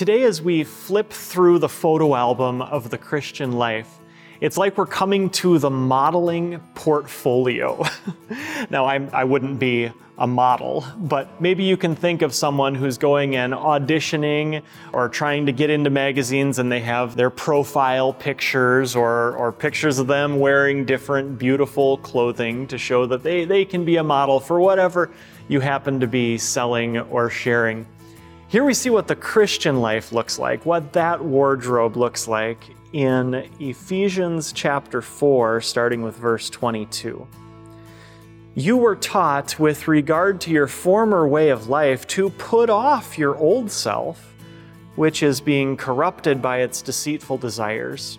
Today, as we flip through the photo album of the Christian life, it's like we're coming to the modeling portfolio. now, I'm, I would not be a model, but maybe you can think of someone who's going and auditioning or trying to get into magazines and they have their profile pictures or, or pictures of them wearing different beautiful clothing to show that they, they can be a model for whatever you happen to be selling or sharing. Here we see what the Christian life looks like, what that wardrobe looks like in Ephesians chapter 4, starting with verse 22. You were taught with regard to your former way of life to put off your old self, which is being corrupted by its deceitful desires,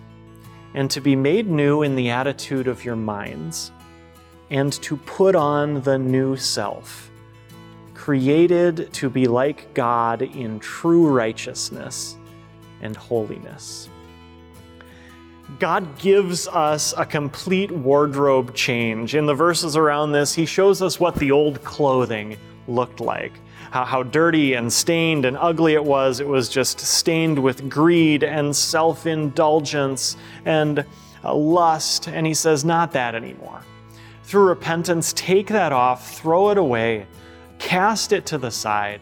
and to be made new in the attitude of your minds, and to put on the new self created to be like God in true righteousness and holiness. God gives us a complete wardrobe change. In the verses around this, He shows us what the old clothing looked like. How, how, dirty and stained and ugly it was. It was just stained with greed and self indulgence and uh, lust. And He says, Not that anymore. Through repentance, take that off, throw it away, Cast it to the side,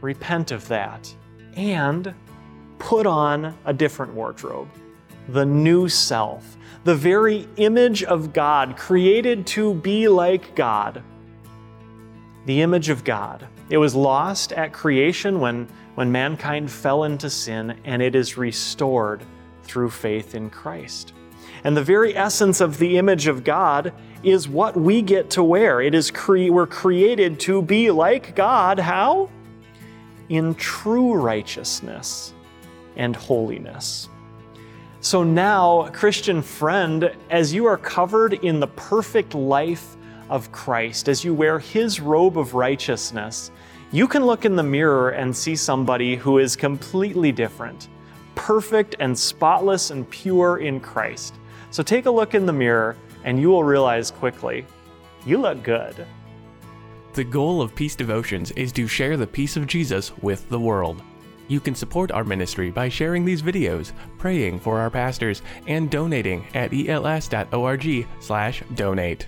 repent of that, and put on a different wardrobe, the new self, the very image of God, created to be like God. The image of God. It was lost at creation when, when mankind fell into sin, and it is restored through faith in Christ. And the very essence of the image of God is what we get to wear. It is cre- we're created to be like God. How? In true righteousness and holiness. So now, Christian friend, as you are covered in the perfect life of Christ, as you wear his robe of righteousness, you can look in the mirror and see somebody who is completely different, perfect and spotless and pure in Christ. So take a look in the mirror and you will realize quickly you look good. The goal of Peace Devotions is to share the peace of Jesus with the world. You can support our ministry by sharing these videos, praying for our pastors, and donating at els.org/donate.